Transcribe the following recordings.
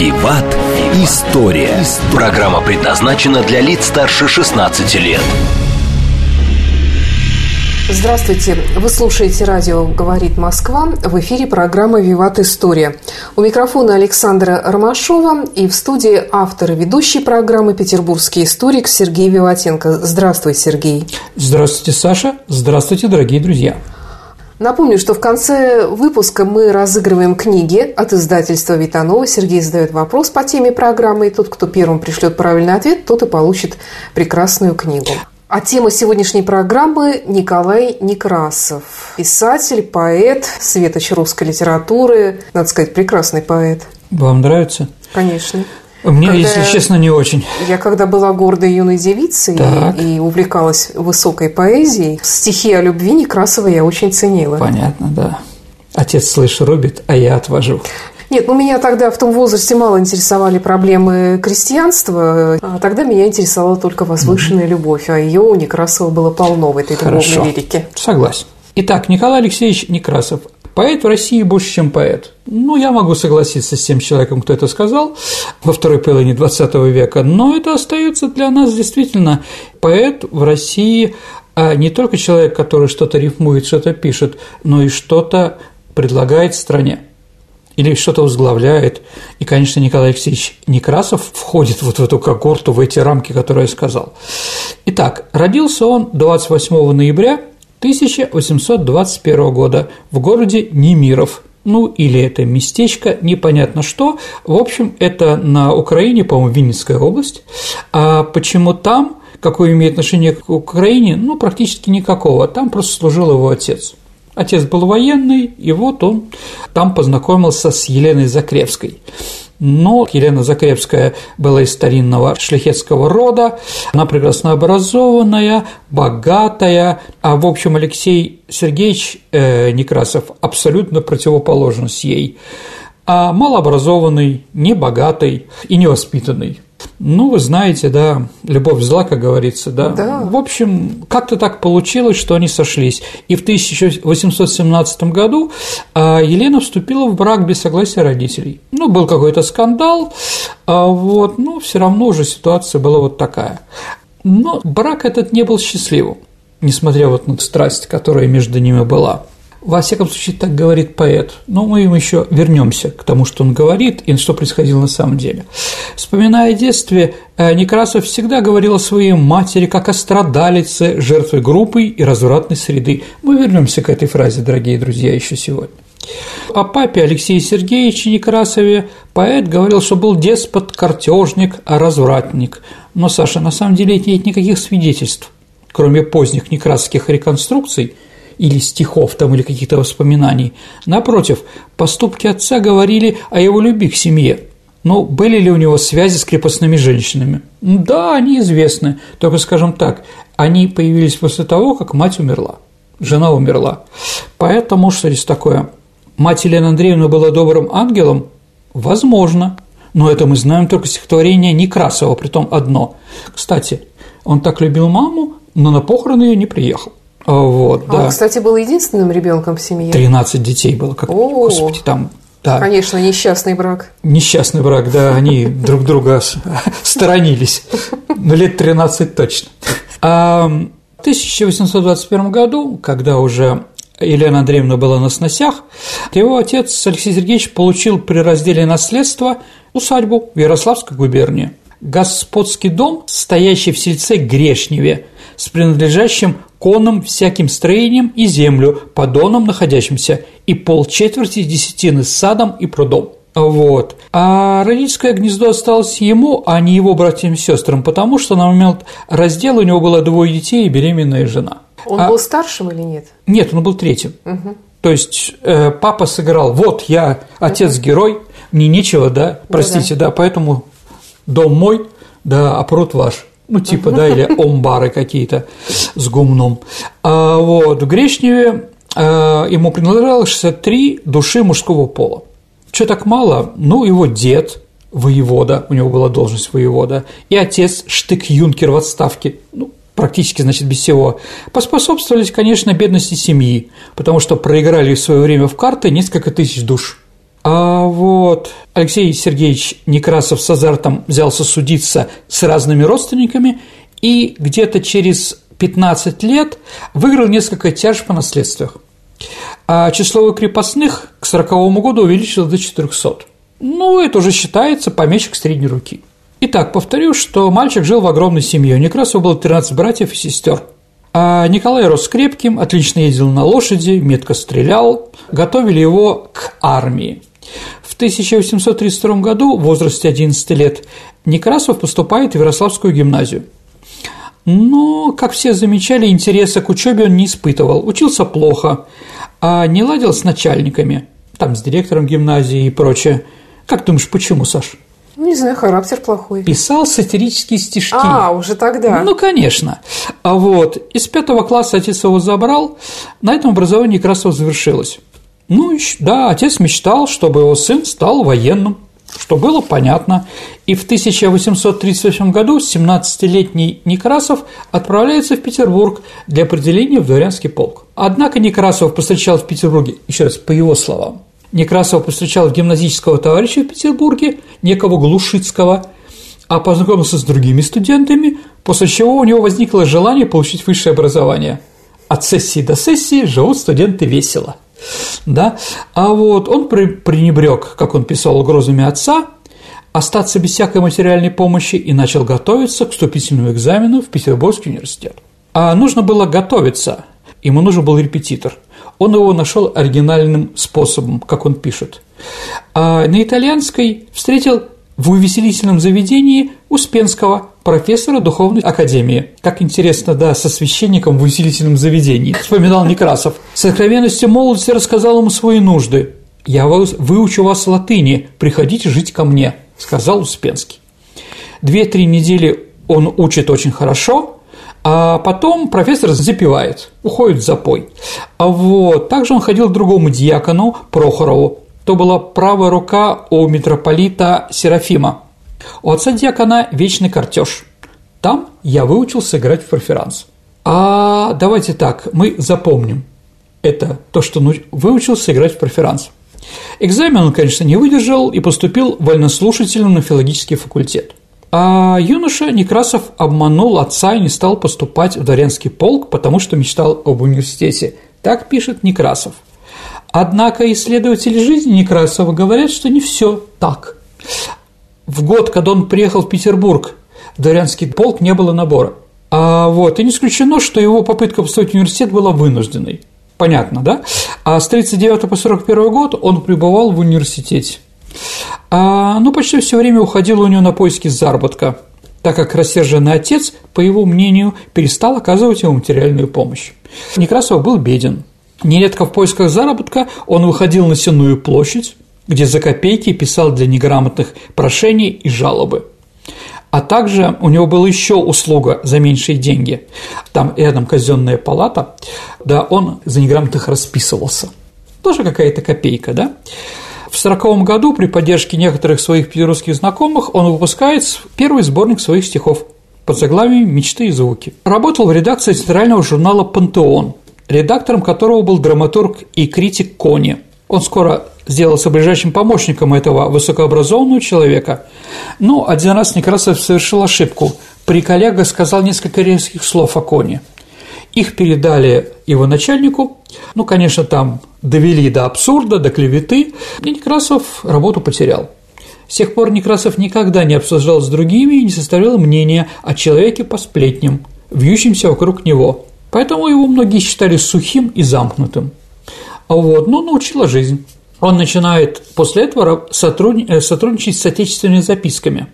«Виват. История». Программа предназначена для лиц старше 16 лет. Здравствуйте! Вы слушаете радио «Говорит Москва». В эфире программа «Виват История». У микрофона Александра Ромашова и в студии автор и ведущий программы петербургский историк Сергей Виватенко. Здравствуй, Сергей! Здравствуйте, Саша! Здравствуйте, дорогие друзья! Напомню, что в конце выпуска мы разыгрываем книги от издательства «Витанова». Сергей задает вопрос по теме программы, и тот, кто первым пришлет правильный ответ, тот и получит прекрасную книгу. А тема сегодняшней программы – Николай Некрасов. Писатель, поэт, светоч русской литературы. Надо сказать, прекрасный поэт. Вам нравится? Конечно. Мне, когда если честно, не очень. Я когда была гордой юной девицей так. и увлекалась высокой поэзией, стихи о любви Некрасова я очень ценила. Понятно, да. Отец, слышь, рубит, а я отвожу. Нет, ну меня тогда в том возрасте мало интересовали проблемы крестьянства. А тогда меня интересовала только возвышенная mm-hmm. любовь, а ее у Некрасова было полно в этой Хорошо. духовной лирике. Согласен. Итак, Николай Алексеевич Некрасов. Поэт в России больше, чем поэт. Ну, я могу согласиться с тем человеком, кто это сказал во второй половине XX века, но это остается для нас действительно поэт в России а не только человек, который что-то рифмует, что-то пишет, но и что-то предлагает стране или что-то возглавляет. И, конечно, Николай Алексеевич Некрасов входит вот в эту когорту, в эти рамки, которые я сказал. Итак, родился он 28 ноября 1821 года в городе Немиров, ну или это местечко, непонятно что. В общем, это на Украине, по-моему, Винницкая область. А почему там, какое имеет отношение к Украине? Ну, практически никакого. Там просто служил его отец. Отец был военный, и вот он там познакомился с Еленой Закревской. Но Елена Закревская была из старинного шляхетского рода, она прекрасно образованная, богатая, а в общем Алексей Сергеевич э, Некрасов абсолютно противоположность ей, а малообразованный, небогатый и невоспитанный. Ну, вы знаете, да, любовь зла, как говорится, да. да. В общем, как-то так получилось, что они сошлись. И в 1817 году а, Елена вступила в брак без согласия родителей. Ну, был какой-то скандал, а вот, но все равно уже ситуация была вот такая. Но брак этот не был счастливым, несмотря вот на страсть, которая между ними была. Во всяком случае, так говорит поэт. Но мы им еще вернемся к тому, что он говорит и что происходило на самом деле. Вспоминая детстве, э, Некрасов всегда говорил о своей матери как о страдалице, жертве группы и развратной среды. Мы вернемся к этой фразе, дорогие друзья, еще сегодня. О папе Алексее Сергеевиче Некрасове поэт говорил, что был деспот, картежник, а развратник. Но, Саша, на самом деле нет никаких свидетельств, кроме поздних некрасовских реконструкций – или стихов там, или каких-то воспоминаний. Напротив, поступки отца говорили о его любви к семье. Но были ли у него связи с крепостными женщинами? Да, они известны, только, скажем так, они появились после того, как мать умерла, жена умерла. Поэтому что здесь такое? Мать Елена Андреевна была добрым ангелом? Возможно, но это мы знаем только стихотворение Некрасова, притом одно. Кстати, он так любил маму, но на похороны ее не приехал. А, вот, а да. Он, кстати, был единственным ребенком в семье. 13 детей было, как, О, господи, там да. Конечно, несчастный брак. Несчастный брак, да, они друг друга сторонились. Ну, лет 13 точно. А в 1821 году, когда уже Елена Андреевна была на сносях, его отец Алексей Сергеевич получил при разделе наследства усадьбу в Ярославской губернии. Господский дом, стоящий в сельце Грешневе, с принадлежащим конным всяким строением и землю, по донам находящимся, и полчетверти десятины с садом и прудом. Вот. А родительское гнездо осталось ему, а не его братьям и сестрам, потому что на момент раздела у него было двое детей и беременная жена. Он а... был старшим или нет? Нет, он был третьим. Угу. То есть э, папа сыграл, вот я отец-герой, мне нечего, да, простите, да, да поэтому дом мой, да, а пруд ваш. Ну, типа, да, или омбары какие-то с гумном. А вот в Грешневе а, ему принадлежало 63 души мужского пола. Что так мало? Ну, его дед, воевода, у него была должность воевода, и отец штык-юнкер в отставке, ну, практически, значит, без всего, поспособствовали, конечно, бедности семьи, потому что проиграли в свое время в карты несколько тысяч душ. А вот Алексей Сергеевич Некрасов с азартом взялся судиться с разными родственниками и где-то через 15 лет выиграл несколько тяж по наследствах. А число крепостных к 40 году увеличилось до 400. Ну, это уже считается помещик средней руки. Итак, повторю, что мальчик жил в огромной семье. У Некрасова было 13 братьев и сестер. А Николай рос крепким, отлично ездил на лошади, метко стрелял, готовили его к армии. В 1832 году, в возрасте 11 лет, Некрасов поступает в Ярославскую гимназию. Но, как все замечали, интереса к учебе он не испытывал, учился плохо, а не ладил с начальниками, там, с директором гимназии и прочее. Как думаешь, почему, Саш? Ну, не знаю, характер плохой. Писал сатирические стишки. А, уже тогда. Ну, конечно. А вот из пятого класса отец его забрал, на этом образование Некрасова завершилось. Ну, да, отец мечтал, чтобы его сын стал военным, что было понятно. И в 1838 году 17-летний Некрасов отправляется в Петербург для определения в дворянский полк. Однако Некрасов повстречал в Петербурге, еще раз, по его словам, Некрасов повстречал гимназического товарища в Петербурге, некого Глушицкого, а познакомился с другими студентами, после чего у него возникло желание получить высшее образование. От сессии до сессии живут студенты весело – да, а вот он пренебрег, как он писал, угрозами отца, остаться без всякой материальной помощи и начал готовиться к вступительному экзамену в Петербургский университет. А нужно было готовиться, ему нужен был репетитор. Он его нашел оригинальным способом, как он пишет. А на итальянской встретил в увеселительном заведении Успенского, профессора Духовной Академии. Как интересно, да, со священником в усилительном заведении, вспоминал Некрасов. С откровенностью молодости рассказал ему свои нужды. «Я выучу вас латыни, приходите жить ко мне», – сказал Успенский. Две-три недели он учит очень хорошо, а потом профессор запивает, уходит в запой. А вот также он ходил к другому диакону Прохорову, то была правая рука у митрополита Серафима. У отца диакона вечный картеж. Там я выучился играть в проферанс. А давайте так, мы запомним. Это то, что выучился играть в проферанс. Экзамен он, конечно, не выдержал и поступил вольнослушателем на филологический факультет. А юноша Некрасов обманул отца и не стал поступать в дворянский полк, потому что мечтал об университете. Так пишет Некрасов. Однако исследователи жизни Некрасова говорят, что не все так в год, когда он приехал в Петербург, в дворянский полк не было набора. А вот, и не исключено, что его попытка поступить в университет была вынужденной. Понятно, да? А с 39 по 41 год он пребывал в университете. А, ну, почти все время уходил у него на поиски заработка, так как рассерженный отец, по его мнению, перестал оказывать ему материальную помощь. Некрасов был беден. Нередко в поисках заработка он выходил на Сенную площадь, где за копейки писал для неграмотных прошения и жалобы. А также у него была еще услуга за меньшие деньги. Там рядом казенная палата, да, он за неграмотных расписывался. Тоже какая-то копейка, да? В сороковом году при поддержке некоторых своих петербургских знакомых он выпускает первый сборник своих стихов под заглавием «Мечты и звуки». Работал в редакции театрального журнала «Пантеон», редактором которого был драматург и критик Кони. Он скоро сделался ближайшим помощником этого высокообразованного человека. Но один раз Некрасов совершил ошибку. При коллега сказал несколько резких слов о коне. Их передали его начальнику, ну, конечно, там довели до абсурда, до клеветы, и Некрасов работу потерял. С тех пор Некрасов никогда не обсуждал с другими и не составлял мнения о человеке по сплетням, вьющимся вокруг него. Поэтому его многие считали сухим и замкнутым. А вот, но научила жизнь он начинает после этого э, сотрудничать с отечественными записками.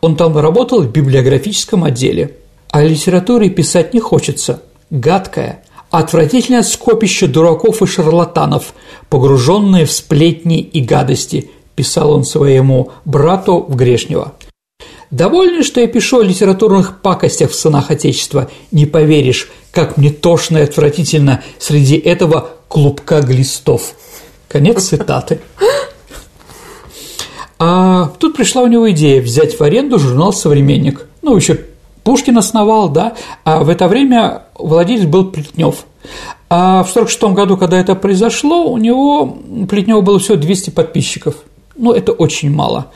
Он там работал в библиографическом отделе. О литературе писать не хочется. Гадкое, отвратительное скопище дураков и шарлатанов, погруженные в сплетни и гадости, писал он своему брату в Грешнево. Довольны, что я пишу о литературных пакостях в сынах Отечества? Не поверишь, как мне тошно и отвратительно среди этого клубка глистов. Конец цитаты. А тут пришла у него идея взять в аренду журнал «Современник». Ну, еще Пушкин основал, да, а в это время владелец был Плетнев. А в 1946 году, когда это произошло, у него, Плетнева было всего 200 подписчиков. Ну, это очень мало.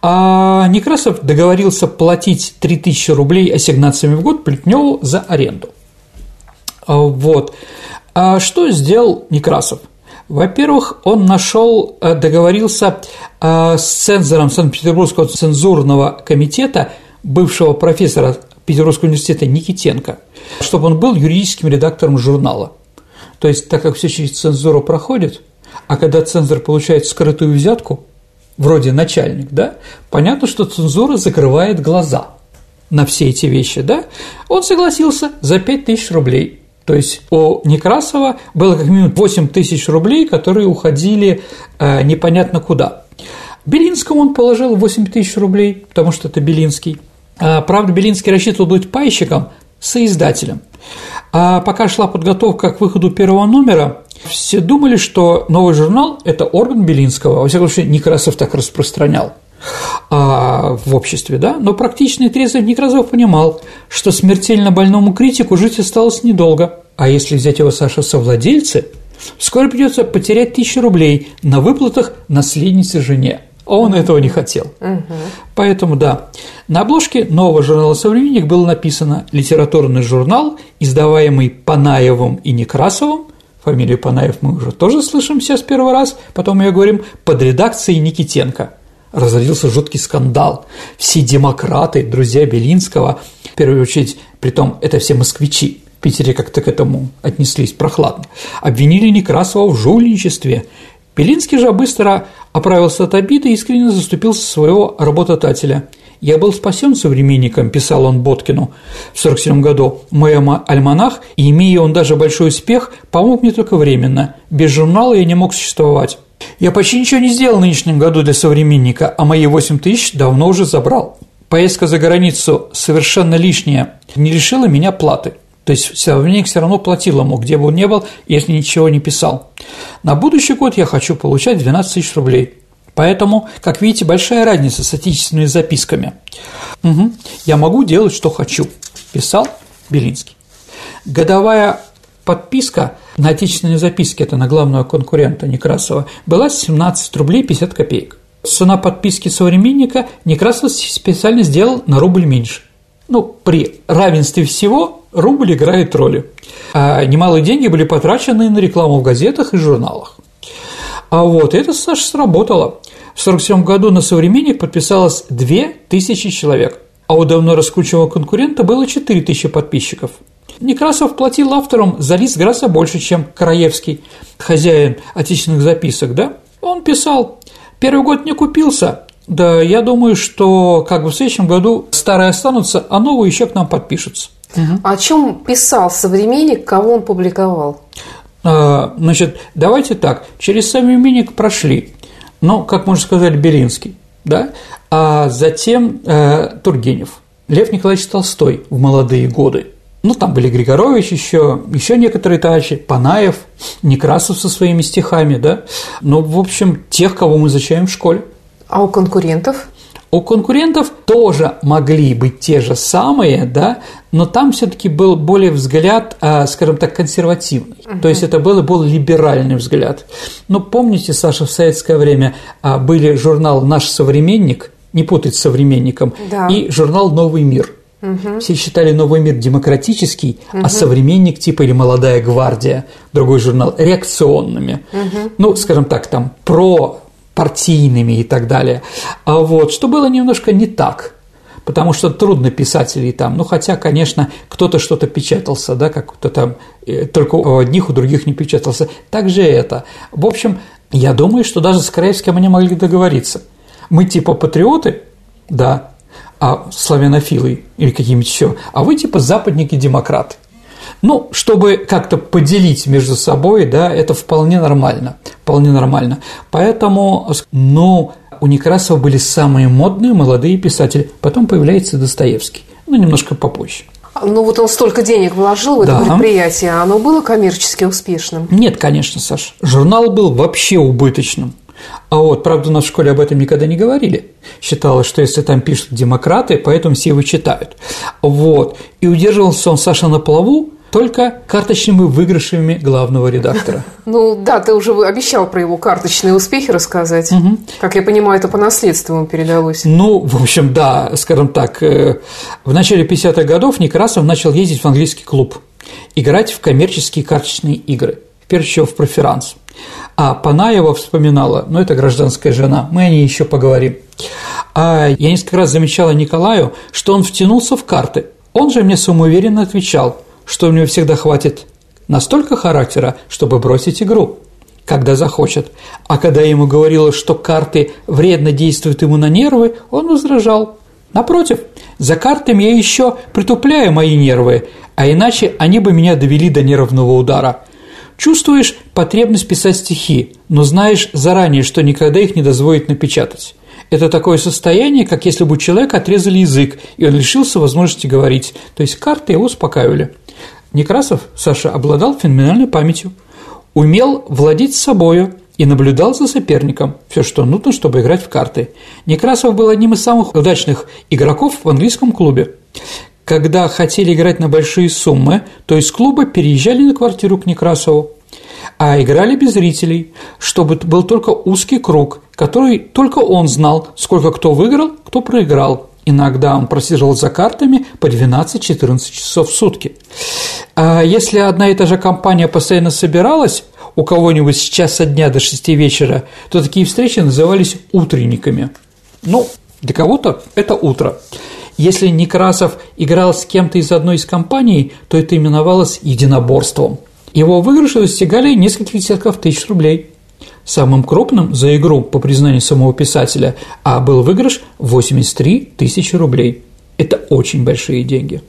А Некрасов договорился платить 3000 рублей ассигнациями в год Плетневу за аренду. А, вот. А что сделал Некрасов? Во-первых, он нашел, э, договорился э, с цензором Санкт-Петербургского цензурного комитета, бывшего профессора Петербургского университета Никитенко, чтобы он был юридическим редактором журнала. То есть, так как все через цензуру проходит, а когда цензор получает скрытую взятку, вроде начальник, да, понятно, что цензура закрывает глаза на все эти вещи, да, он согласился за 5000 рублей. То есть у Некрасова было как минимум 8 тысяч рублей, которые уходили э, непонятно куда. Белинскому он положил 8 тысяч рублей, потому что это Белинский. А, правда, Белинский рассчитывал быть пайщиком, соиздателем. А пока шла подготовка к выходу первого номера, все думали, что новый журнал – это орган Белинского, во всяком случае, Некрасов так распространял а, в обществе, да, но практичный трезвый Некрасов понимал, что смертельно больному критику жить осталось недолго, а если взять его Саша совладельцы, вскоре придется потерять тысячу рублей на выплатах наследнице жене – а он этого не хотел. Угу. Поэтому да. На обложке нового журнала «Современник» было написано «Литературный журнал, издаваемый Панаевым и Некрасовым». Фамилию Панаев мы уже тоже слышим сейчас первый раз, потом мы ее говорим под редакцией Никитенко. Разразился жуткий скандал. Все демократы, друзья Белинского, в первую очередь, притом это все москвичи, в Питере как-то к этому отнеслись прохладно, обвинили Некрасова в жульничестве Белинский же быстро оправился от обиды и искренне заступился своего работодателя. «Я был спасен современником», – писал он Боткину в 1947 году. «Мой альманах, и имея он даже большой успех, помог мне только временно. Без журнала я не мог существовать. Я почти ничего не сделал в нынешнем году для современника, а мои 8 тысяч давно уже забрал. Поездка за границу совершенно лишняя, не решила меня платы. То есть современник все равно платил ему, где бы он ни был, если ничего не писал. На будущий год я хочу получать 12 тысяч рублей. Поэтому, как видите, большая разница с отечественными записками. Угу. Я могу делать, что хочу, писал Белинский. Годовая подписка на отечественные записки, это на главного конкурента Некрасова, была 17 рублей 50 копеек. Цена подписки современника Некрасов специально сделал на рубль меньше. Ну, при равенстве всего рубль играет роль. А немалые деньги были потрачены на рекламу в газетах и журналах. А вот это, Саша, сработало. В 1947 году на «Современник» подписалось 2000 человек, а у давно раскрученного конкурента было 4000 подписчиков. Некрасов платил авторам за лист гораздо больше, чем Краевский, хозяин отечественных записок, да? Он писал «Первый год не купился, да я думаю, что как бы в следующем году старые останутся, а новые еще к нам подпишутся». Угу. О чем писал современник, кого он публиковал? А, значит, давайте так. Через современник прошли, ну, как можно сказать, Белинский, да, а затем э, Тургенев, Лев Николаевич Толстой в молодые годы. Ну, там были Григорович еще, еще некоторые товарищи, Панаев, Некрасов со своими стихами, да. Ну, в общем, тех, кого мы изучаем в школе. А у конкурентов? У конкурентов тоже могли быть те же самые, да, но там все-таки был более взгляд, а, скажем так, консервативный. Uh-huh. То есть это был, был либеральный взгляд. Но помните, Саша, в советское время а, были журнал «Наш современник», не путать с современником, да. и журнал «Новый мир». Угу. Все считали новый мир демократический, угу. а современник типа или молодая гвардия, другой журнал, реакционными. Угу. Ну, скажем так, там про партийными и так далее. А вот, что было немножко не так, потому что трудно писателей там, ну, хотя, конечно, кто-то что-то печатался, да, как-то там, э, только у одних, у других не печатался. Так же это. В общем, я думаю, что даже с Краевским они могли договориться. Мы типа патриоты, да, а славянофилы или какие-нибудь еще, а вы типа западники-демократы. Ну, чтобы как-то поделить между собой, да, это вполне нормально, вполне нормально. Поэтому, ну, у Некрасова были самые модные молодые писатели. Потом появляется Достоевский. Ну, немножко попозже. Ну вот он столько денег вложил в это Да. предприятие, а оно было коммерчески успешным. Нет, конечно, Саш. Журнал был вообще убыточным. А вот, правда, у нас в школе об этом никогда не говорили. Считалось, что если там пишут демократы, поэтому все его читают. Вот. И удерживался он, Саша, на плаву только карточными выигрышами главного редактора. Ну да, ты уже обещал про его карточные успехи рассказать. Как я понимаю, это по наследству ему передалось. Ну, в общем, да, скажем так, э, в начале 50-х годов Некрасов начал ездить в английский клуб, играть в коммерческие карточные игры, в первую очередь в проферанс. А Панаева вспоминала, ну, это гражданская жена, мы о ней еще поговорим. А я несколько раз замечала Николаю, что он втянулся в карты. Он же мне самоуверенно отвечал, что у него всегда хватит настолько характера, чтобы бросить игру когда захочет. А когда я ему говорила, что карты вредно действуют ему на нервы, он возражал. Напротив, за картами я еще притупляю мои нервы, а иначе они бы меня довели до нервного удара. Чувствуешь потребность писать стихи, но знаешь заранее, что никогда их не дозволит напечатать. Это такое состояние, как если бы у человека отрезали язык, и он лишился возможности говорить. То есть карты его успокаивали. Некрасов, Саша, обладал феноменальной памятью умел владеть собою и наблюдал за соперником, все, что нужно, чтобы играть в карты. Некрасов был одним из самых удачных игроков в английском клубе. Когда хотели играть на большие суммы, то из клуба переезжали на квартиру к Некрасову, а играли без зрителей, чтобы был только узкий круг, который только он знал, сколько кто выиграл, кто проиграл. Иногда он просиживал за картами по 12-14 часов в сутки. А если одна и та же компания постоянно собиралась у кого-нибудь с часа дня до 6 вечера, то такие встречи назывались утренниками. Ну, для кого-то это утро. Если Некрасов играл с кем-то из одной из компаний, то это именовалось единоборством. Его выигрыши достигали нескольких десятков тысяч рублей. Самым крупным за игру, по признанию самого писателя, а был выигрыш 83 тысячи рублей. Это очень большие деньги.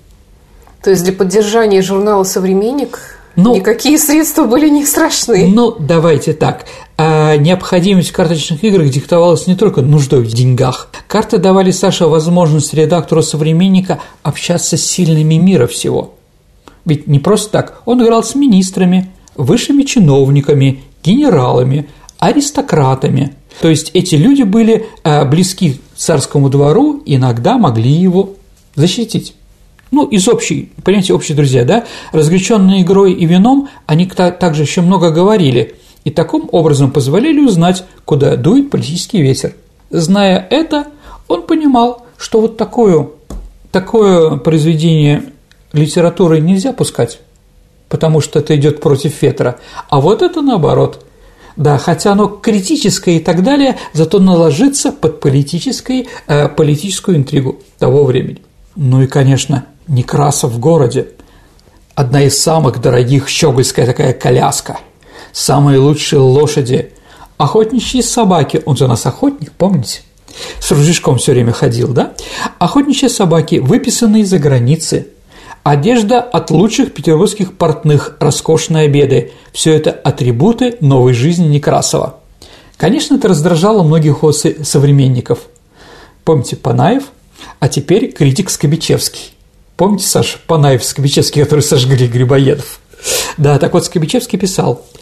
То есть для поддержания журнала «Современник» Ну, никакие средства были не страшны. Ну, давайте так. А необходимость карточных игр диктовалась не только нуждой в деньгах. Карты давали Саше возможность редактору «Современника» общаться с сильными мира всего. Ведь не просто так. Он играл с министрами, высшими чиновниками, генералами, аристократами. То есть эти люди были э, близки к царскому двору, иногда могли его защитить. Ну, из общей, понимаете, общие друзья, да? Разгоряченные игрой и вином, они та- также еще много говорили, и таким образом позволяли узнать, куда дует политический ветер. Зная это, он понимал, что вот такое, такое произведение литературы нельзя пускать, потому что это идет против ветра, а вот это наоборот. Да, хотя оно критическое и так далее, зато наложится под политической, э, политическую интригу того времени. Ну и, конечно, Некрасов в городе. Одна из самых дорогих щегольская такая коляска. Самые лучшие лошади. Охотничьи собаки. Он же у нас охотник, помните? С ружьишком все время ходил, да? Охотничьи собаки, выписанные за границы. Одежда от лучших петербургских портных, роскошные обеды – все это атрибуты новой жизни Некрасова. Конечно, это раздражало многих его со- современников. Помните Панаев, а теперь критик Скобичевский. Помните, Саша, Панаев Скобичевский, который сожгли Грибоедов? Да, так вот Скобичевский писал –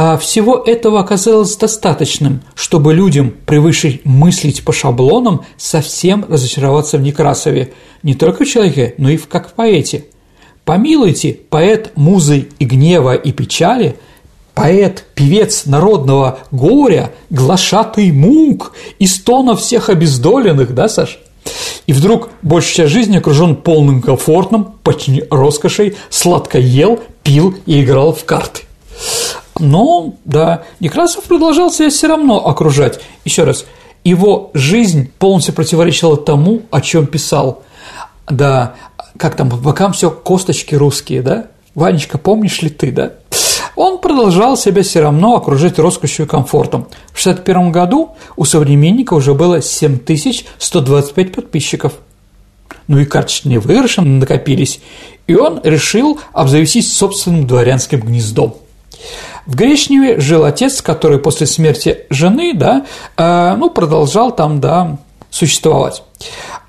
а всего этого оказалось достаточным, чтобы людям, привыкшим мыслить по шаблонам, совсем разочароваться в Некрасове, не только в человеке, но и в как поэте. Помилуйте, поэт музы и гнева и печали, поэт, певец народного горя, глашатый мук и стонов всех обездоленных, да, Саш? И вдруг большая часть жизни окружен полным комфортом, почти роскошей, сладко ел, пил и играл в карты. Но, да, Некрасов продолжал себя все равно окружать. Еще раз, его жизнь полностью противоречила тому, о чем писал. Да, как там, по бокам все косточки русские, да? Ванечка, помнишь ли ты, да? Он продолжал себя все равно окружать роскошью и комфортом. В 1961 году у современника уже было 7125 подписчиков. Ну и карточные выигрыши накопились, и он решил обзавестись собственным дворянским гнездом. В Грешневе жил отец, который после смерти жены, да, э, ну, продолжал там, да, существовать.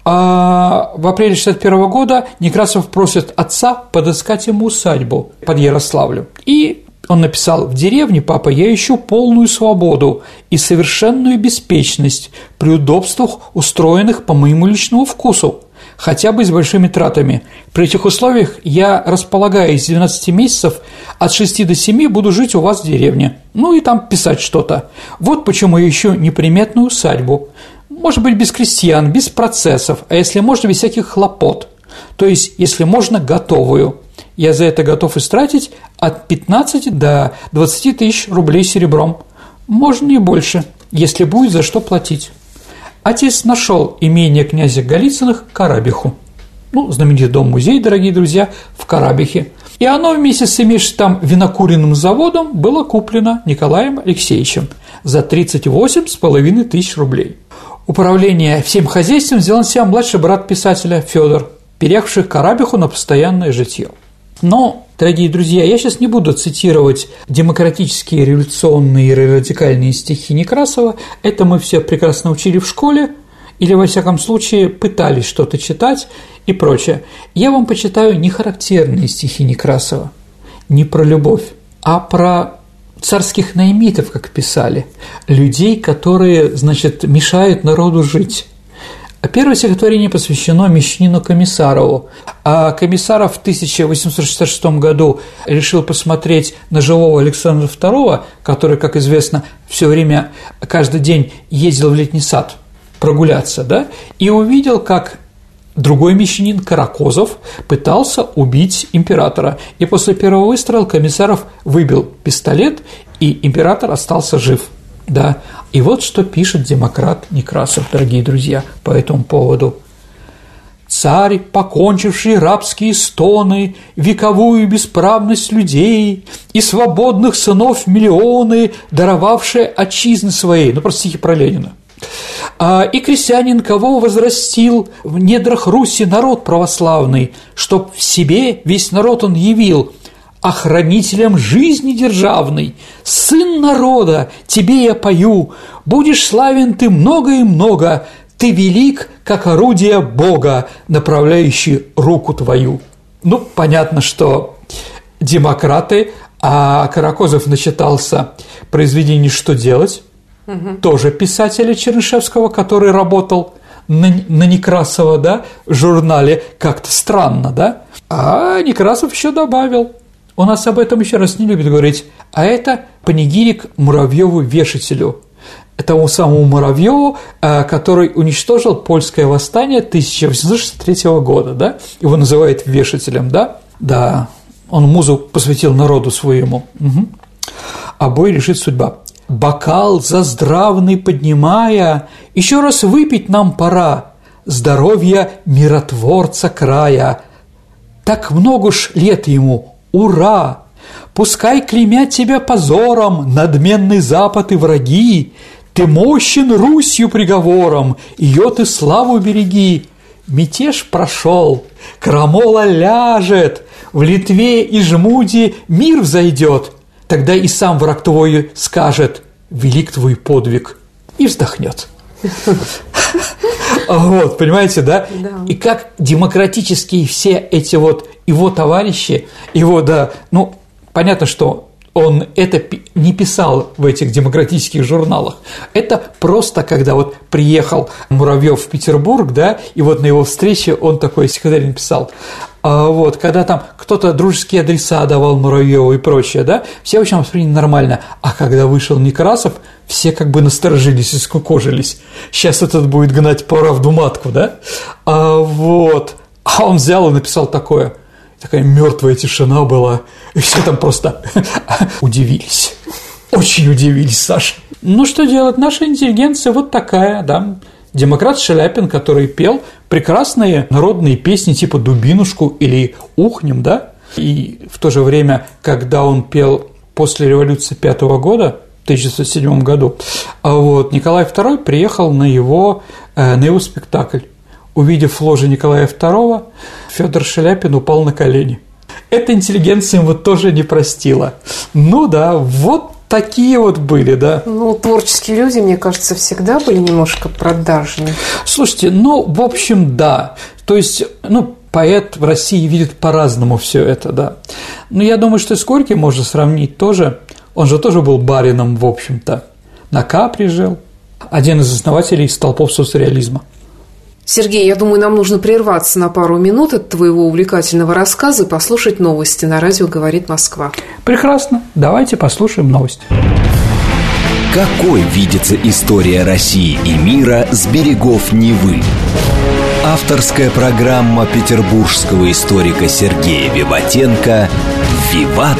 А в апреле 61 года Некрасов просит отца подыскать ему усадьбу под Ярославлем. И он написал «В деревне, папа, я ищу полную свободу и совершенную беспечность при удобствах, устроенных по моему личному вкусу, хотя бы с большими тратами. При этих условиях я располагаю из 12 месяцев, от 6 до 7 буду жить у вас в деревне, ну и там писать что-то. Вот почему я ищу неприметную усадьбу. Может быть, без крестьян, без процессов, а если можно, без всяких хлопот. То есть, если можно, готовую – я за это готов истратить от 15 до 20 тысяч рублей серебром. Можно и больше, если будет за что платить. Отец нашел имение князя Голицыных Карабиху. Ну, знаменитый дом-музей, дорогие друзья, в Карабихе. И оно вместе с имеющим там винокуренным заводом было куплено Николаем Алексеевичем за 38,5 тысяч рублей. Управление всем хозяйством сделал себя младший брат писателя Федор, переехавший Карабиху на постоянное житье. Но, дорогие друзья, я сейчас не буду цитировать демократические, революционные и радикальные стихи Некрасова. Это мы все прекрасно учили в школе, или, во всяком случае, пытались что-то читать и прочее. Я вам почитаю не характерные стихи Некрасова, не про любовь, а про царских наймитов, как писали, людей, которые, значит, мешают народу жить. Первое стихотворение посвящено Мещанину Комиссарову. А Комиссаров в 1866 году решил посмотреть на живого Александра II, который, как известно, все время, каждый день ездил в летний сад прогуляться, да, и увидел, как другой мещанин Каракозов пытался убить императора. И после первого выстрела Комиссаров выбил пистолет, и император остался жив – да. И вот что пишет демократ Некрасов, дорогие друзья, по этому поводу. Царь, покончивший рабские стоны, вековую бесправность людей и свободных сынов миллионы, даровавшие отчизны своей, ну, просто стихи про Ленина. А, и крестьянин, кого возрастил в недрах Руси народ православный, чтоб в себе весь народ он явил, охранителем жизни державной, сын народа, тебе я пою, будешь славен ты много и много, ты велик, как орудие Бога, направляющий руку твою. Ну, понятно, что демократы, а Каракозов начитался произведений «Что делать?», угу. тоже писателя Чернышевского, который работал на, на Некрасова, да, в журнале, как-то странно, да, а Некрасов еще добавил – у нас об этом еще раз не любит говорить. А это панигирик Муравьеву вешателю тому самому Муравьеву, э, который уничтожил польское восстание 1863 года, да? Его называют вешателем, да? Да, он музу посвятил народу своему. Угу. А бой решит судьба. Бокал за здравный поднимая, еще раз выпить нам пора, здоровья миротворца края. Так много ж лет ему, Ура! Пускай клеймят тебя позором надменный Запад и враги, Ты мощен Русью приговором, ее ты славу береги. Мятеж прошел, крамола ляжет, В Литве и Жмуди мир взойдет, Тогда и сам враг твой скажет «Велик твой подвиг» и вздохнет. Вот, понимаете, да? да? И как демократические все эти вот его товарищи, его, да, ну, понятно, что он это не писал в этих демократических журналах. Это просто когда вот приехал Муравьев в Петербург, да, и вот на его встрече он такой стихотворение писал. А вот, когда там кто-то дружеские адреса давал Муравьеву и прочее, да, все, в общем, восприняли нормально. А когда вышел Некрасов, все как бы насторожились и скукожились. Сейчас этот будет гнать правду матку, да? А вот, а он взял и написал такое – такая мертвая тишина была, и все там просто удивились. Очень удивились, Саша. Ну, что делать? Наша интеллигенция вот такая, да. Демократ Шаляпин, который пел прекрасные народные песни типа «Дубинушку» или «Ухнем», да, и в то же время, когда он пел после революции пятого года, 1907 году, а вот Николай II приехал на его, э, на его спектакль. Увидев ложи Николая II, Федор Шаляпин упал на колени эта интеллигенция ему тоже не простила. Ну да, вот такие вот были, да. Ну, творческие люди, мне кажется, всегда были немножко продажны. Слушайте, ну, в общем, да. То есть, ну, поэт в России видит по-разному все это, да. Но я думаю, что с Горьким можно сравнить тоже. Он же тоже был барином, в общем-то. На Капри жил. Один из основателей столпов соцреализма. Сергей, я думаю, нам нужно прерваться на пару минут от твоего увлекательного рассказа и послушать новости на радио «Говорит Москва». Прекрасно. Давайте послушаем новости. Какой видится история России и мира с берегов Невы? Авторская программа петербургского историка Сергея Виватенко «Виват.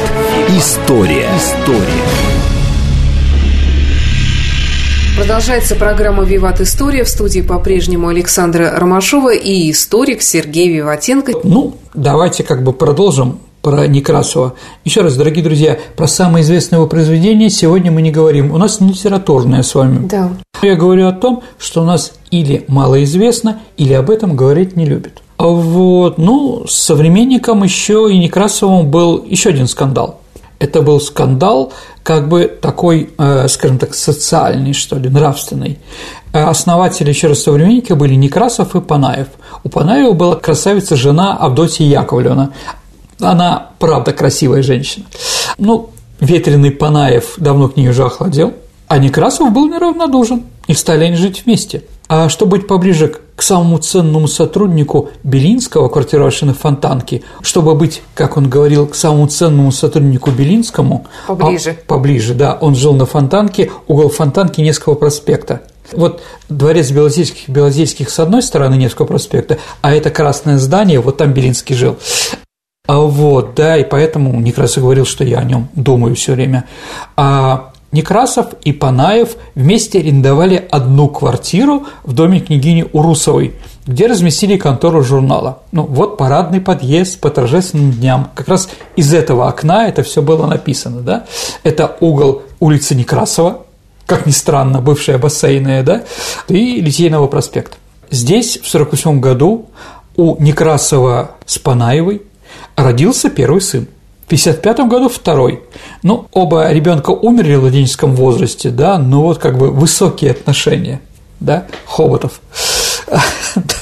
История». История. Продолжается программа «Виват История». В студии по-прежнему Александра Ромашова и историк Сергей Виватенко. Ну, давайте как бы продолжим про Некрасова. Еще раз, дорогие друзья, про самое известное его произведение сегодня мы не говорим. У нас не литературное с вами. Да. Я говорю о том, что у нас или мало известно, или об этом говорить не любят. А вот, ну, с современником еще и Некрасовым был еще один скандал. Это был скандал, как бы такой, э, скажем так, социальный, что ли, нравственный. Э, основатели, еще раз, современники были Некрасов и Панаев. У Панаева была красавица жена Авдотья Яковлевна. Она, правда, красивая женщина. Ну, ветреный Панаев давно к ней уже охладел, а Некрасов был неравнодушен, и стали они жить вместе – а чтобы быть поближе к самому ценному сотруднику Белинского, квартировавшего на Фонтанке, чтобы быть, как он говорил, к самому ценному сотруднику Белинскому… Поближе. А, поближе, да. Он жил на Фонтанке, угол Фонтанки Невского проспекта. Вот дворец Белозерских, Белозерских с одной стороны Невского проспекта, а это красное здание, вот там Белинский жил. А вот, да, и поэтому Некрасов говорил, что я о нем думаю все время. А Некрасов и Панаев вместе арендовали одну квартиру в доме княгини Урусовой, где разместили контору журнала. Ну, вот парадный подъезд по торжественным дням. Как раз из этого окна это все было написано, да? Это угол улицы Некрасова, как ни странно, бывшая бассейная, да, и Литейного проспекта. Здесь в 1948 году у Некрасова с Панаевой родился первый сын – 1955 году второй. Ну, оба ребенка умерли в младенческом возрасте, да, но вот как бы высокие отношения, да, Хоботов.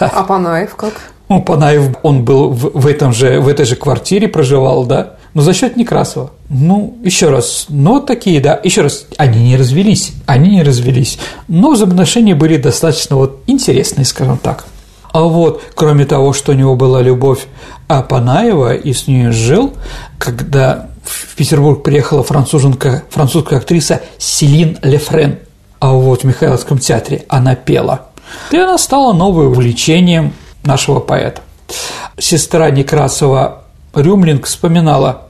А Панаев как? Ну, Панаев, он был в, в, этом же, в этой же квартире проживал, да, но за счет Некрасова. Ну, еще раз, ну, вот такие, да, еще раз, они не развелись, они не развелись, но взаимоотношения были достаточно вот интересные, скажем так. А вот, кроме того, что у него была любовь Апанаева и с ней жил, когда в Петербург приехала француженка, французская актриса Селин Лефрен, а вот в Михайловском театре она пела. И она стала новым увлечением нашего поэта. Сестра Некрасова Рюмлинг вспоминала,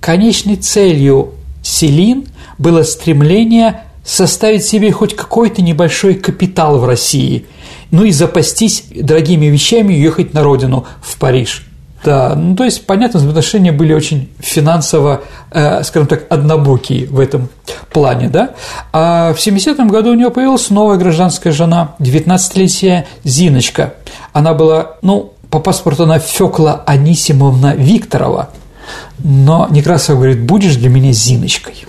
конечной целью Селин было стремление составить себе хоть какой-то небольшой капитал в России, ну и запастись дорогими вещами и ехать на родину, в Париж – да, ну то есть, понятно, взаимоотношения были очень финансово, э, скажем так, однобокие в этом плане, да. А в 70-м году у нее появилась новая гражданская жена, 19-летняя Зиночка. Она была, ну, по паспорту она Фёкла Анисимовна Викторова, но Некрасов говорит, будешь для меня Зиночкой.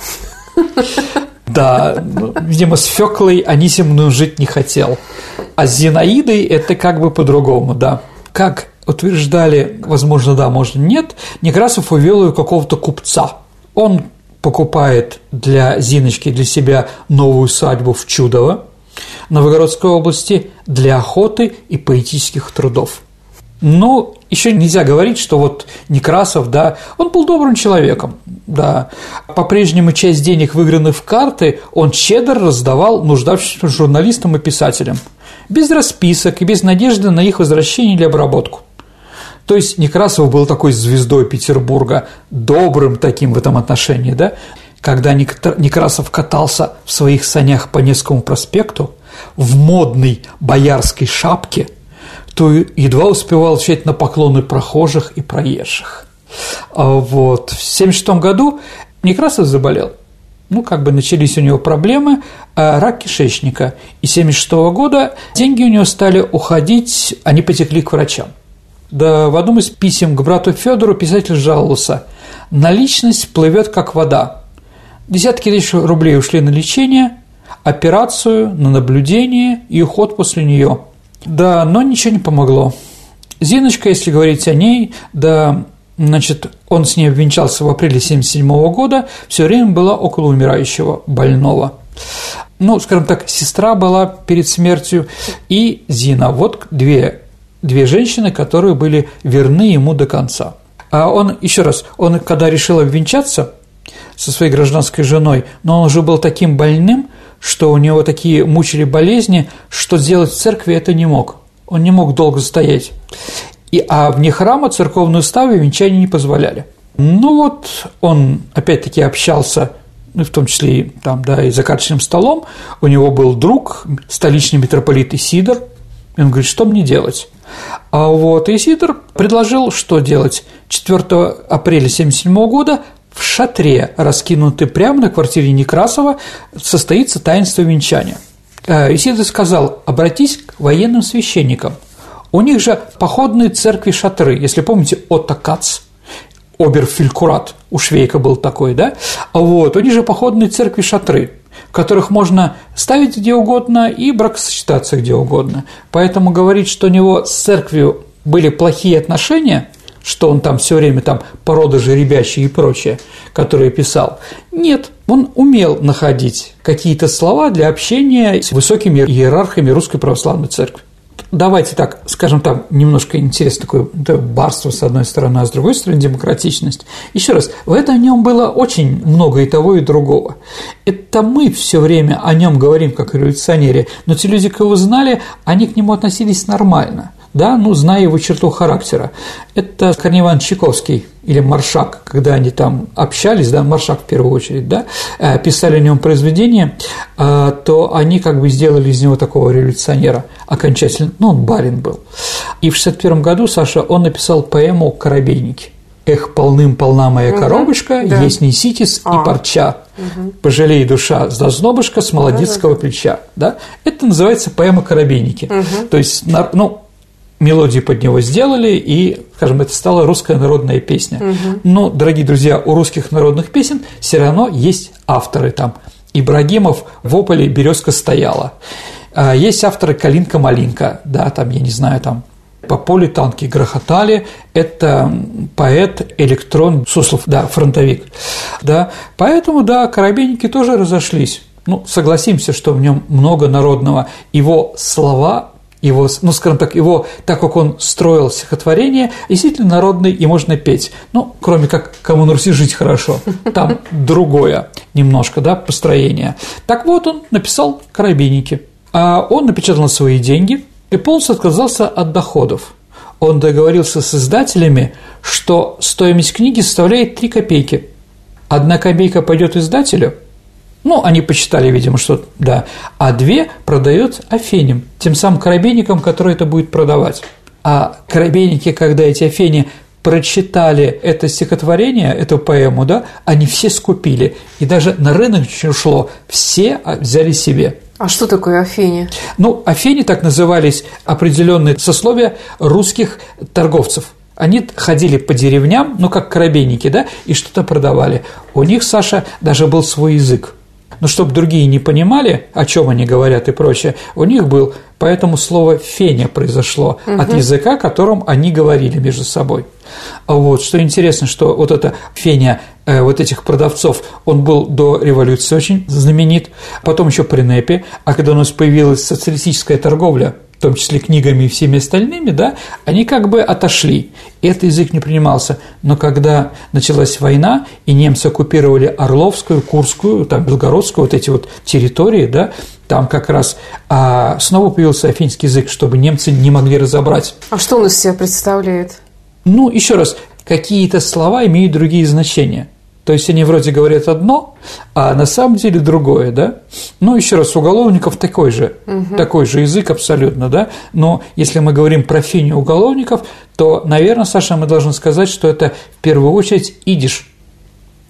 Да, видимо, с Фёклой Анисимовной жить не хотел. А с Зинаидой это как бы по-другому, да. Как утверждали, возможно, да, может, нет, Некрасов увел ее какого-то купца. Он покупает для Зиночки, для себя новую усадьбу в Чудово, Новгородской области, для охоты и поэтических трудов. Но еще нельзя говорить, что вот Некрасов, да, он был добрым человеком, да. По-прежнему часть денег, выигранных в карты, он щедро раздавал нуждавшимся журналистам и писателям, без расписок и без надежды на их возвращение или обработку. То есть Некрасов был такой звездой Петербурга, добрым таким в этом отношении, да? Когда Некрасов катался в своих санях по Невскому проспекту в модной боярской шапке, то едва успевал отвечать на поклоны прохожих и проезжих. А вот. В 1976 году Некрасов заболел. Ну, как бы начались у него проблемы, а рак кишечника. И 1976 года деньги у него стали уходить, они потекли к врачам. Да, в одном из писем к брату Федору писатель жаловался. Наличность плывет как вода. Десятки тысяч рублей ушли на лечение, операцию, на наблюдение и уход после нее. Да, но ничего не помогло. Зиночка, если говорить о ней, да, значит, он с ней обвенчался в апреле 1977 года, все время была около умирающего больного. Ну, скажем так, сестра была перед смертью и Зина. Вот две, две женщины, которые были верны ему до конца. А он, еще раз, он, когда решил обвенчаться со своей гражданской женой, но он уже был таким больным, что у него такие мучили болезни, что сделать в церкви это не мог. Он не мог долго стоять. И, а вне храма церковные уставы венчания не позволяли. Ну вот он опять-таки общался ну, в том числе и, там, да, и за карточным столом, у него был друг, столичный митрополит Исидор, и он говорит, что мне делать? А вот Исидор предложил, что делать. 4 апреля 1977 года в шатре, раскинутый прямо на квартире Некрасова, состоится таинство венчания. Э, Исидор сказал, обратись к военным священникам. У них же походные церкви шатры, если помните, Отто Кац, оберфилькурат, у Швейка был такой, да? Вот, у них же походные церкви шатры, в которых можно ставить где угодно и бракосочетаться где угодно. Поэтому говорить, что у него с церковью были плохие отношения – что он там все время там порода жеребящие и прочее, которые писал. Нет, он умел находить какие-то слова для общения с высокими иерархами Русской Православной Церкви. Давайте так, скажем, там немножко интересно такое да, барство с одной стороны, а с другой стороны демократичность. Еще раз, в этом нем было очень много и того, и другого. Это мы все время о нем говорим как о революционере, но те люди, кого знали, они к нему относились нормально – да, ну, зная его черту характера. Это Корней Иванович Чайковский или Маршак, когда они там общались, да, Маршак в первую очередь, да, э, писали о нем произведения, э, то они как бы сделали из него такого революционера окончательно, ну, он барин был. И в 61 году, Саша, он написал поэму «Коробейники». Эх, полным-полна моя коробочка, да. есть не ситис а. и парча. Угу. Пожалей душа с дознобышка с молодецкого да, да, плеча. Да? Это называется поэма «Коробейники». Угу. То есть, ну, мелодию под него сделали, и, скажем, это стала русская народная песня. Угу. Но, дорогие друзья, у русских народных песен все равно есть авторы там. Ибрагимов в ополе березка стояла. А, есть авторы Калинка-малинка, да, там, я не знаю, там по полю танки грохотали, это поэт, электрон, Суслов, да, фронтовик, да, поэтому, да, коробейники тоже разошлись. Ну, согласимся, что в нем много народного. Его слова его, ну, скажем так, его, так как он строил стихотворение, действительно народный и можно петь. Ну, кроме как «Кому на Руси жить хорошо», там другое немножко, да, построение. Так вот, он написал «Карабинники», а он напечатал на свои деньги и полностью отказался от доходов. Он договорился с издателями, что стоимость книги составляет 3 копейки. Одна копейка пойдет издателю – ну, они посчитали, видимо, что да. А две продает Афеням, тем самым коробейникам, которые это будет продавать. А коробейники, когда эти Афени прочитали это стихотворение, эту поэму, да, они все скупили. И даже на рынок ушло, все взяли себе. А что такое Афени? Ну, Афени так назывались определенные сословия русских торговцев. Они ходили по деревням, ну, как коробейники, да, и что-то продавали. У них, Саша, даже был свой язык но чтобы другие не понимали, о чем они говорят и прочее, у них был, поэтому слово «феня» произошло угу. от языка, которым они говорили между собой. А вот, что интересно, что вот это феня э, вот этих продавцов, он был до революции очень знаменит, потом еще при НЭПе, а когда у нас появилась социалистическая торговля – в том числе книгами и всеми остальными, да, они как бы отошли, этот язык не принимался. Но когда началась война, и немцы оккупировали Орловскую, Курскую, там, Белгородскую, вот эти вот территории, да, там как раз а, снова появился афинский язык, чтобы немцы не могли разобрать. А что он из себя представляет? Ну, еще раз, какие-то слова имеют другие значения – то есть они вроде говорят одно, а на самом деле другое, да? Ну, еще раз, уголовников такой же, угу. такой же язык абсолютно, да? Но если мы говорим про финю уголовников, то, наверное, Саша, мы должны сказать, что это в первую очередь идиш,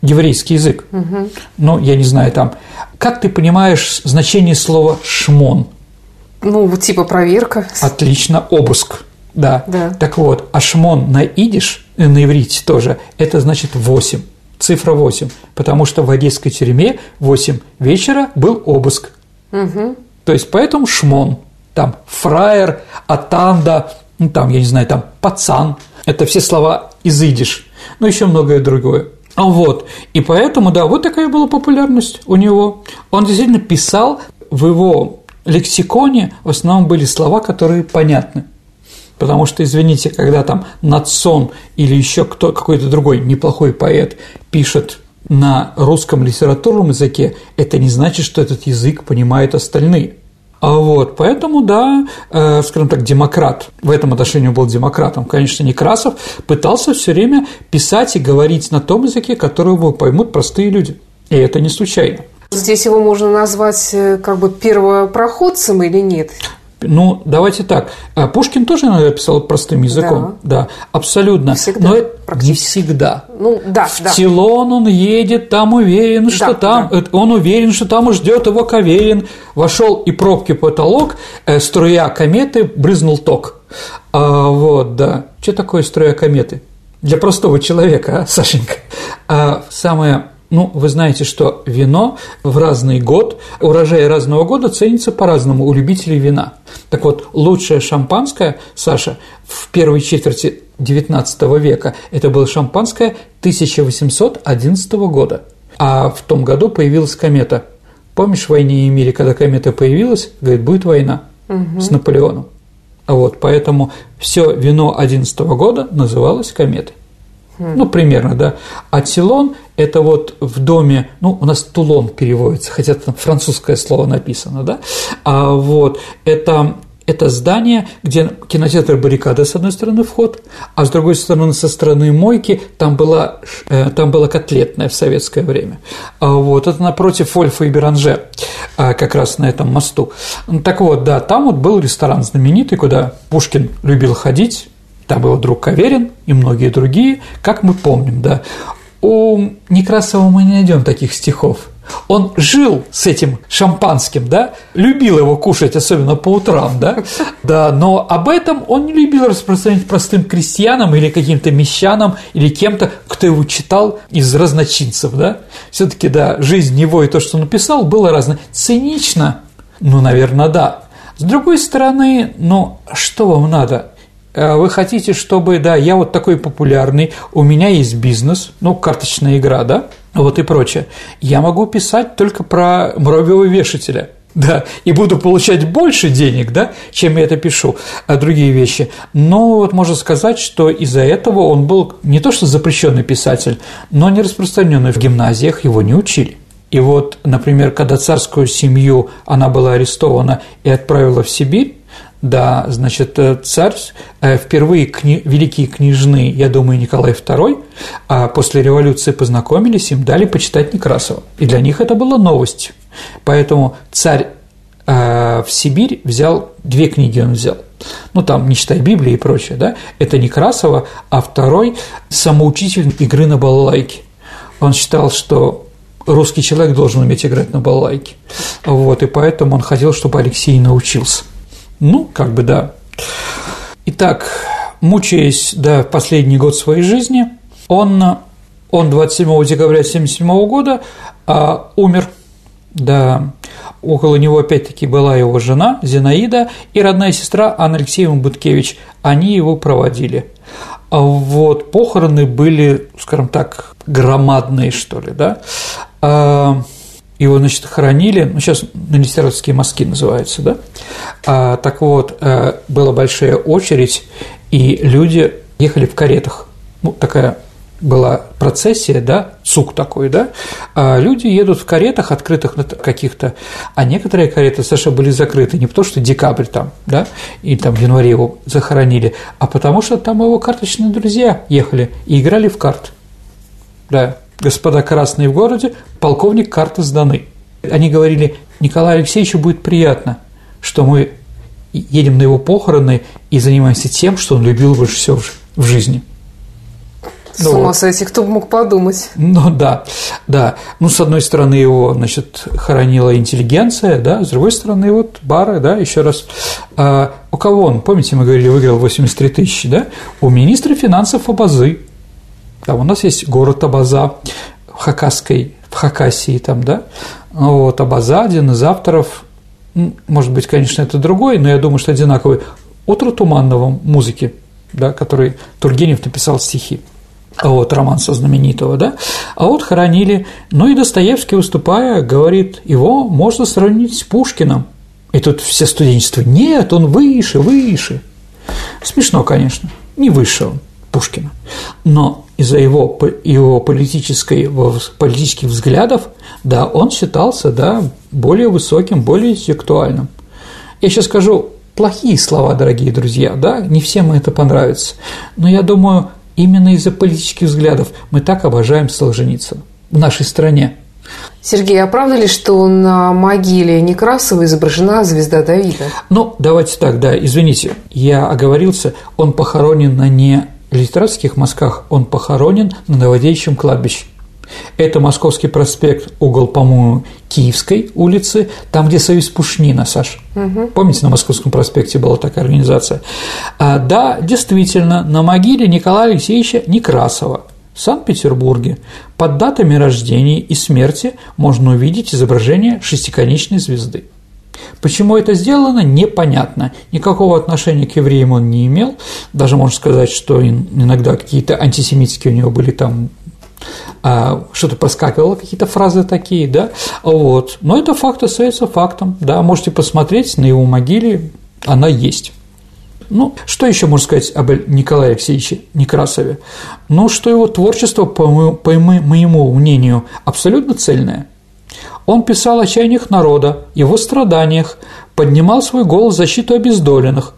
еврейский язык. Угу. Ну, я не знаю, там, как ты понимаешь значение слова «шмон»? Ну, типа проверка. Отлично, обыск. Да. Да. Так вот, а шмон на идиш, э, на иврите тоже, это значит 8, цифра 8, потому что в одесской тюрьме в 8 вечера был обыск. То есть, поэтому шмон, там, фраер, атанда, ну, там, я не знаю, там, пацан, это все слова из идиш, ну, еще многое другое. А вот, и поэтому, да, вот такая была популярность у него. Он действительно писал в его лексиконе в основном были слова, которые понятны. Потому что, извините, когда там Нацон или еще кто, какой-то другой неплохой поэт пишет на русском литературном языке, это не значит, что этот язык понимают остальные. А вот, поэтому, да, э, скажем так, демократ, в этом отношении был демократом, конечно, Некрасов, пытался все время писать и говорить на том языке, которого поймут простые люди. И это не случайно. Здесь его можно назвать э, как бы первопроходцем или нет? Ну, давайте так. А Пушкин тоже иногда писал простым языком. Да, абсолютно. Всегда, Но не всегда. Ну, да, В да. Тилон он едет, там уверен, что там, да. э, он уверен, что там ждет его Каверин. Вошел и пробки потолок, э, струя кометы брызнул ток. А, вот, да. Что такое струя кометы? Для простого человека, а, Сашенька. А самое ну, вы знаете, что вино в разный год, урожай разного года ценится по-разному у любителей вина. Так вот, лучшее шампанское, Саша, в первой четверти XIX века это было шампанское 1811 года. А в том году появилась комета. Помнишь в «Войне и мире», когда комета появилась, говорит, будет война с Наполеоном. А вот поэтому все вино 11 года называлось кометой. Ну, примерно, да. А Тилон – это вот в доме, ну, у нас Тулон переводится, хотя там французское слово написано, да. А вот это это здание, где кинотеатр баррикада с одной стороны вход, а с другой стороны со стороны мойки там была, э, там была котлетная в советское время. А вот это напротив Ольфа и Беранже, а, как раз на этом мосту. Так вот, да, там вот был ресторан знаменитый, куда Пушкин любил ходить, там его друг Каверин и многие другие, как мы помним, да. У Некрасова мы не найдем таких стихов. Он жил с этим шампанским, да, любил его кушать, особенно по утрам, да, да, но об этом он не любил распространять простым крестьянам или каким-то мещанам или кем-то, кто его читал из разночинцев, да. Все-таки, да, жизнь его и то, что он написал, было разное. Цинично, ну, наверное, да. С другой стороны, ну, что вам надо? Э, вы хотите, чтобы, да, я вот такой популярный, у меня есть бизнес, ну, карточная игра, да, вот и прочее. Я могу писать только про муравьевого вешателя, да, и буду получать больше денег, да, чем я это пишу, а другие вещи. Но вот можно сказать, что из-за этого он был не то что запрещенный писатель, но не распространенный в гимназиях, его не учили. И вот, например, когда царскую семью она была арестована и отправила в Сибирь, да, значит, э, царь, э, впервые кни, великие княжны, я думаю, Николай II, а после революции познакомились, им дали почитать Некрасова. И для них это была новость. Поэтому царь э, в Сибирь взял, две книги он взял. Ну, там, не читай Библии и прочее, да, это Некрасова, а второй – самоучитель игры на балалайке. Он считал, что русский человек должен уметь играть на балалайке. Вот, и поэтому он хотел, чтобы Алексей научился. Ну, как бы да. Итак, мучаясь да, последний год своей жизни, он, он 27 декабря 1977 года а, умер. Да, около него опять-таки была его жена Зинаида и родная сестра Анна Алексеевна Буткевич. Они его проводили. А вот похороны были, скажем так, громадные, что ли, да. Его, значит, хоронили, ну, сейчас на литературские мазки называются, да, а, так вот, а, была большая очередь, и люди ехали в каретах, ну, такая была процессия, да, сук такой, да, а люди едут в каретах, открытых на каких-то, а некоторые кареты, Саша, были закрыты не потому, что декабрь там, да, и там в январе его захоронили, а потому что там его карточные друзья ехали и играли в карт, да, господа красные в городе, полковник карты сданы. Они говорили, Николаю Алексеевичу будет приятно, что мы едем на его похороны и занимаемся тем, что он любил больше всего в жизни. С ну, ума сойти, кто бы мог подумать. Ну да, да. Ну, с одной стороны, его, значит, хоронила интеллигенция, да, с другой стороны, вот бары, да, еще раз. А, у кого он, помните, мы говорили, выиграл 83 тысячи, да? У министра финансов Абазы. Там у нас есть город Абаза в Хакасской, в Хакасии там, да? Вот, Абаза, один из авторов, может быть, конечно, это другой, но я думаю, что одинаковый, «Утро туманного» музыки, да, который Тургенев написал стихи. А вот романса знаменитого, да, а вот хоронили, ну и Достоевский, выступая, говорит, его можно сравнить с Пушкиным, и тут все студенчество, нет, он выше, выше. Смешно, конечно, не выше он Пушкина, но из-за его, его политической, политических взглядов, да, он считался, да, более высоким, более интеллектуальным. Я сейчас скажу плохие слова, дорогие друзья, да, не всем это понравится, но я думаю, именно из-за политических взглядов мы так обожаем Солженицына в нашей стране. Сергей, а правда ли, что на могиле Некрасова изображена звезда Давида? Ну, давайте так, да, извините, я оговорился, он похоронен на не литературских мазках, он похоронен на Новодевичьем кладбище. Это Московский проспект, угол, по-моему, Киевской улицы, там, где Союз Пушнина, Саш. Угу. Помните, на Московском проспекте была такая организация? А, да, действительно, на могиле Николая Алексеевича Некрасова в Санкт-Петербурге под датами рождения и смерти можно увидеть изображение шестиконечной звезды. Почему это сделано, непонятно. Никакого отношения к евреям он не имел. Даже можно сказать, что иногда какие-то антисемитские у него были там а, что-то проскакивало, какие-то фразы такие, да, вот. Но это факт остается фактом, да, можете посмотреть на его могиле, она есть. Ну, что еще можно сказать об Николае Алексеевиче Некрасове? Ну, что его творчество, по моему, по моему мнению, абсолютно цельное. Он писал о чаяниях народа, его страданиях, поднимал свой голос в защиту обездоленных,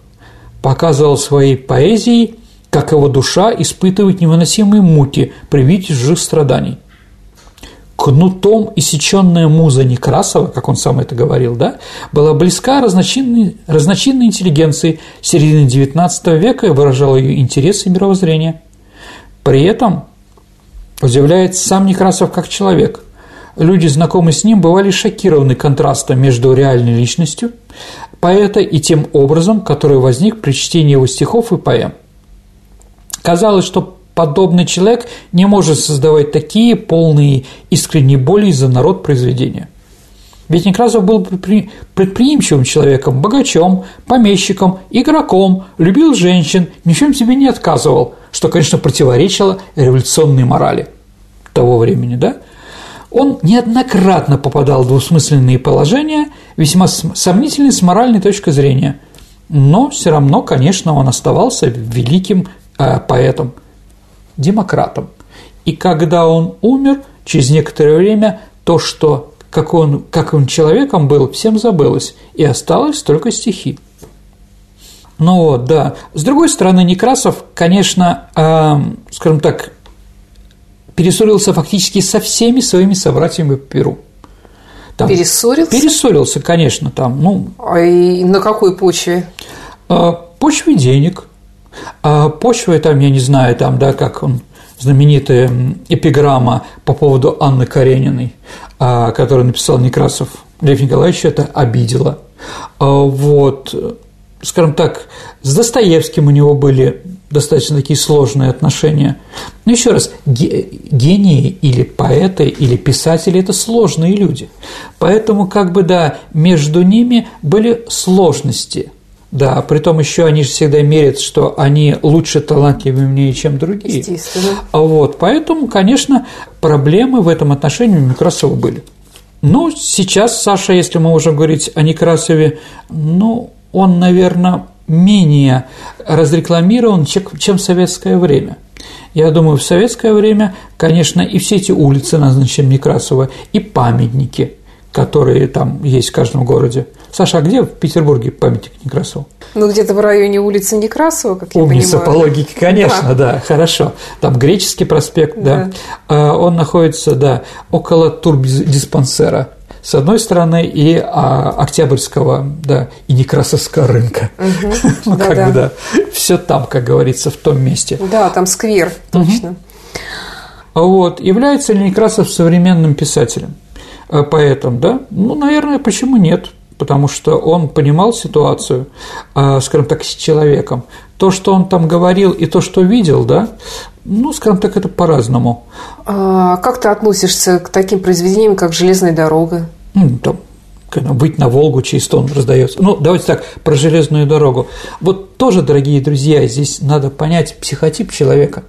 показывал своей поэзией как его душа испытывает невыносимые муки при виде чужих страданий. Кнутом иссеченная муза Некрасова, как он сам это говорил, да, была близка разночинной, разночинной интеллигенции середины XIX века и выражала ее интересы и мировоззрение. При этом удивляет сам Некрасов как человек. Люди, знакомые с ним, бывали шокированы контрастом между реальной личностью поэта и тем образом, который возник при чтении его стихов и поэм. Казалось, что подобный человек не может создавать такие полные искренней боли за народ произведения. Ведь Некрасов был предприимчивым человеком, богачом, помещиком, игроком, любил женщин, ни в чем себе не отказывал, что, конечно, противоречило революционной морали того времени, да? Он неоднократно попадал в двусмысленные положения, весьма сомнительные с моральной точки зрения, но все равно, конечно, он оставался великим Э, поэтом, демократом. И когда он умер, через некоторое время то, что как он, как он человеком был, всем забылось, и осталось только стихи. Ну вот, да. С другой стороны, Некрасов, конечно, э, скажем так, перессорился фактически со всеми своими собратьями по Перу. Там, перессорился? Перессорился, конечно, там, ну… А и на какой почве? Э, почве денег – а почва, там, я не знаю, там, да, как он, знаменитая эпиграмма по поводу Анны Карениной, а, которую написал Некрасов Лев Николаевич, это обидело. А вот, скажем так, с Достоевским у него были достаточно такие сложные отношения. Но еще раз, гении или поэты, или писатели – это сложные люди. Поэтому, как бы, да, между ними были сложности – да, при том еще они же всегда мерят, что они лучше, талантливее, умнее, чем другие. Естественно. А вот, поэтому, конечно, проблемы в этом отношении у Некрасова были. Ну, сейчас, Саша, если мы можем говорить о Некрасове, ну, он, наверное, менее разрекламирован, чем в советское время. Я думаю, в советское время, конечно, и все эти улицы назначены Некрасова, и памятники, которые там есть в каждом городе – Саша, а где в Петербурге памятник Некрасову? Ну, где-то в районе улицы Некрасова, как Умница я понимаю. по логике, конечно, да. да, хорошо. Там Греческий проспект, да. да. А, он находится, да, около турбдиспансера с одной стороны, и а, Октябрьского, да, и Некрасовского рынка. Угу. ну, да, как да. бы, да, все там, как говорится, в том месте. Да, там сквер, точно. Угу. Вот. Является ли Некрасов современным писателем, э, поэтом, да? Ну, наверное, почему нет? Потому что он понимал ситуацию, э, скажем так, с человеком. То, что он там говорил, и то, что видел, да, ну, скажем так, это по-разному. А как ты относишься к таким произведениям, как «Железная дорога»? Ну, там, быть на Волгу чисто он раздается. Ну, давайте так, про железную дорогу. Вот тоже, дорогие друзья, здесь надо понять психотип человека.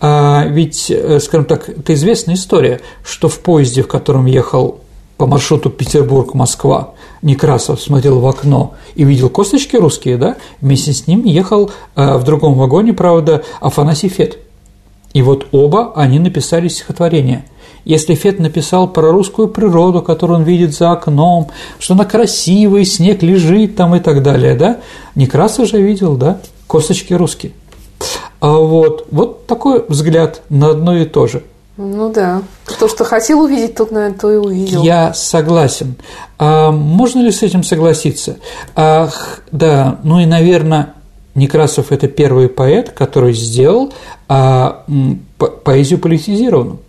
А ведь, э, скажем так, это известная история, что в поезде, в котором ехал по маршруту Петербург-Москва, Некрасов смотрел в окно и видел косточки русские, да, вместе с ним ехал э, в другом вагоне, правда, Афанасий Фет. И вот оба они написали стихотворение – если Фет написал про русскую природу, которую он видит за окном, что она красивая, снег лежит там и так далее, да, Некрасов же видел, да, косточки русские. А вот, вот такой взгляд на одно и то же. Ну да. То, что хотел увидеть, тот, наверное, то и увидел. Я согласен. А можно ли с этим согласиться? Ах, да, ну и, наверное, Некрасов – это первый поэт, который сделал а, поэзию политизированную.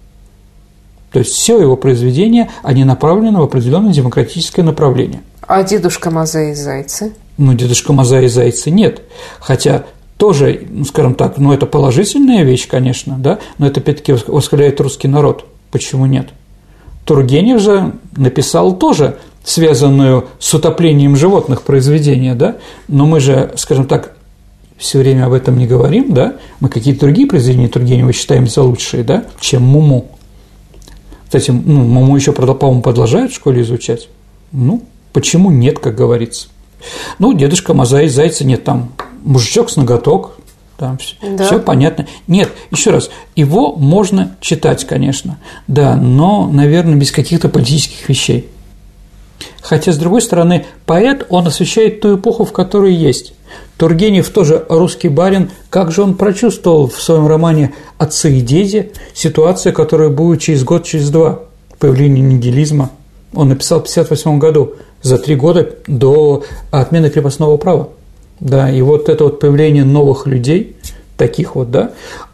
То есть все его произведения, они направлены в определенное демократическое направление. А дедушка Маза и Зайцы? Ну, дедушка Маза и Зайцы нет. Хотя тоже, ну, скажем так, ну, это положительная вещь, конечно, да, но это, опять-таки, восхваляет русский народ. Почему нет? Тургенев же написал тоже связанную с утоплением животных произведения, да, но мы же, скажем так, все время об этом не говорим, да, мы какие-то другие произведения Тургенева считаем за лучшие, да, чем Муму. Кстати, ну, маму еще, по-моему, продолжают в школе изучать. Ну, почему нет, как говорится. Ну, дедушка Мазай Зайца нет, там мужичок с ноготок, там все, да. все понятно. Нет, еще раз, его можно читать, конечно, да, но, наверное, без каких-то политических вещей. Хотя, с другой стороны, поэт, он освещает ту эпоху, в которой есть. Тургенев тоже русский барин. Как же он прочувствовал в своем романе «Отцы и дети» ситуацию, которая будет через год, через два, появление нигилизма. Он написал в 1958 году, за три года до отмены крепостного права. Да, и вот это вот появление новых людей, таких вот, да,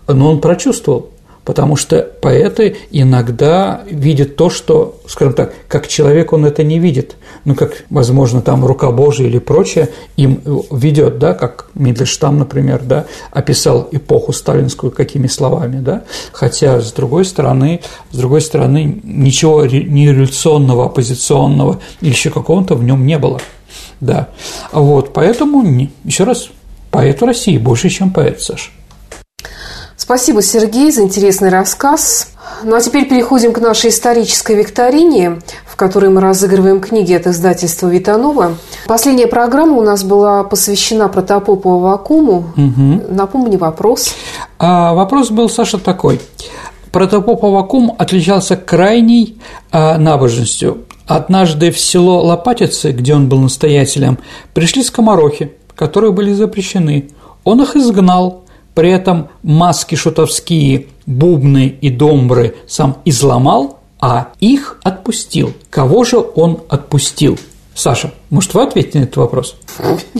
но он прочувствовал потому что поэты иногда видят то, что, скажем так, как человек он это не видит, ну, как, возможно, там рука Божия или прочее им ведет, да, как Мидльштам, например, да, описал эпоху сталинскую какими словами, да, хотя, с другой стороны, с другой стороны, ничего ни революционного, оппозиционного или еще какого-то в нем не было, да, вот, поэтому, еще раз, поэт в России больше, чем поэт, Саша. Спасибо, Сергей, за интересный рассказ. Ну а теперь переходим к нашей исторической викторине, в которой мы разыгрываем книги от издательства Витанова. Последняя программа у нас была посвящена протопопу Авакуму. Угу. Напомни вопрос. А, вопрос был, Саша, такой. Протопоп Авакум отличался крайней а, набожностью. Однажды в село Лопатицы, где он был настоятелем, пришли скоморохи, которые были запрещены. Он их изгнал, при этом маски шутовские, бубны и домбры сам изломал, а их отпустил. Кого же он отпустил? Саша, может, вы ответите на этот вопрос?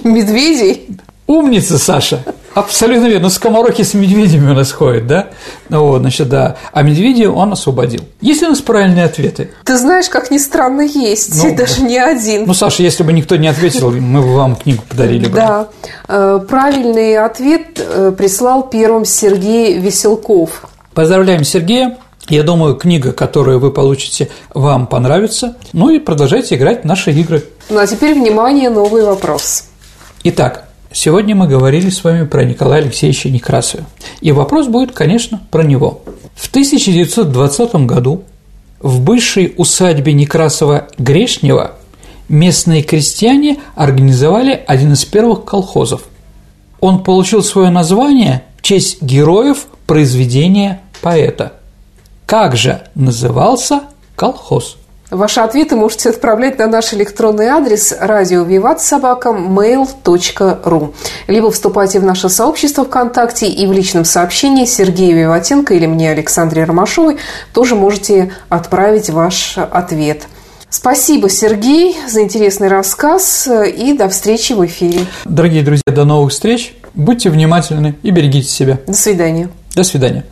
Медведей. Умница, Саша! Абсолютно верно. Ну, скоморохи с медведями у нас ходят, да? Ну, вот, значит, да. А медведя он освободил. Есть у нас правильные ответы? Ты знаешь, как ни странно, есть. Ну, даже не один. Ну, Саша, если бы никто не ответил, мы бы вам книгу подарили бы. Да. Э, правильный ответ э, прислал первым Сергей Веселков. Поздравляем Сергея. Я думаю, книга, которую вы получите, вам понравится. Ну и продолжайте играть в наши игры. Ну а теперь, внимание, новый вопрос. Итак, Сегодня мы говорили с вами про Николая Алексеевича Некрасова. И вопрос будет, конечно, про него. В 1920 году в бывшей усадьбе Некрасова-Грешнева местные крестьяне организовали один из первых колхозов. Он получил свое название в честь героев произведения поэта. Как же назывался колхоз? Ваши ответы можете отправлять на наш электронный адрес радио Виват собака mail.ru либо вступайте в наше сообщество ВКонтакте и в личном сообщении Сергею Виватенко или мне Александре Ромашовой тоже можете отправить ваш ответ. Спасибо, Сергей, за интересный рассказ и до встречи в эфире. Дорогие друзья, до новых встреч. Будьте внимательны и берегите себя. До свидания. До свидания.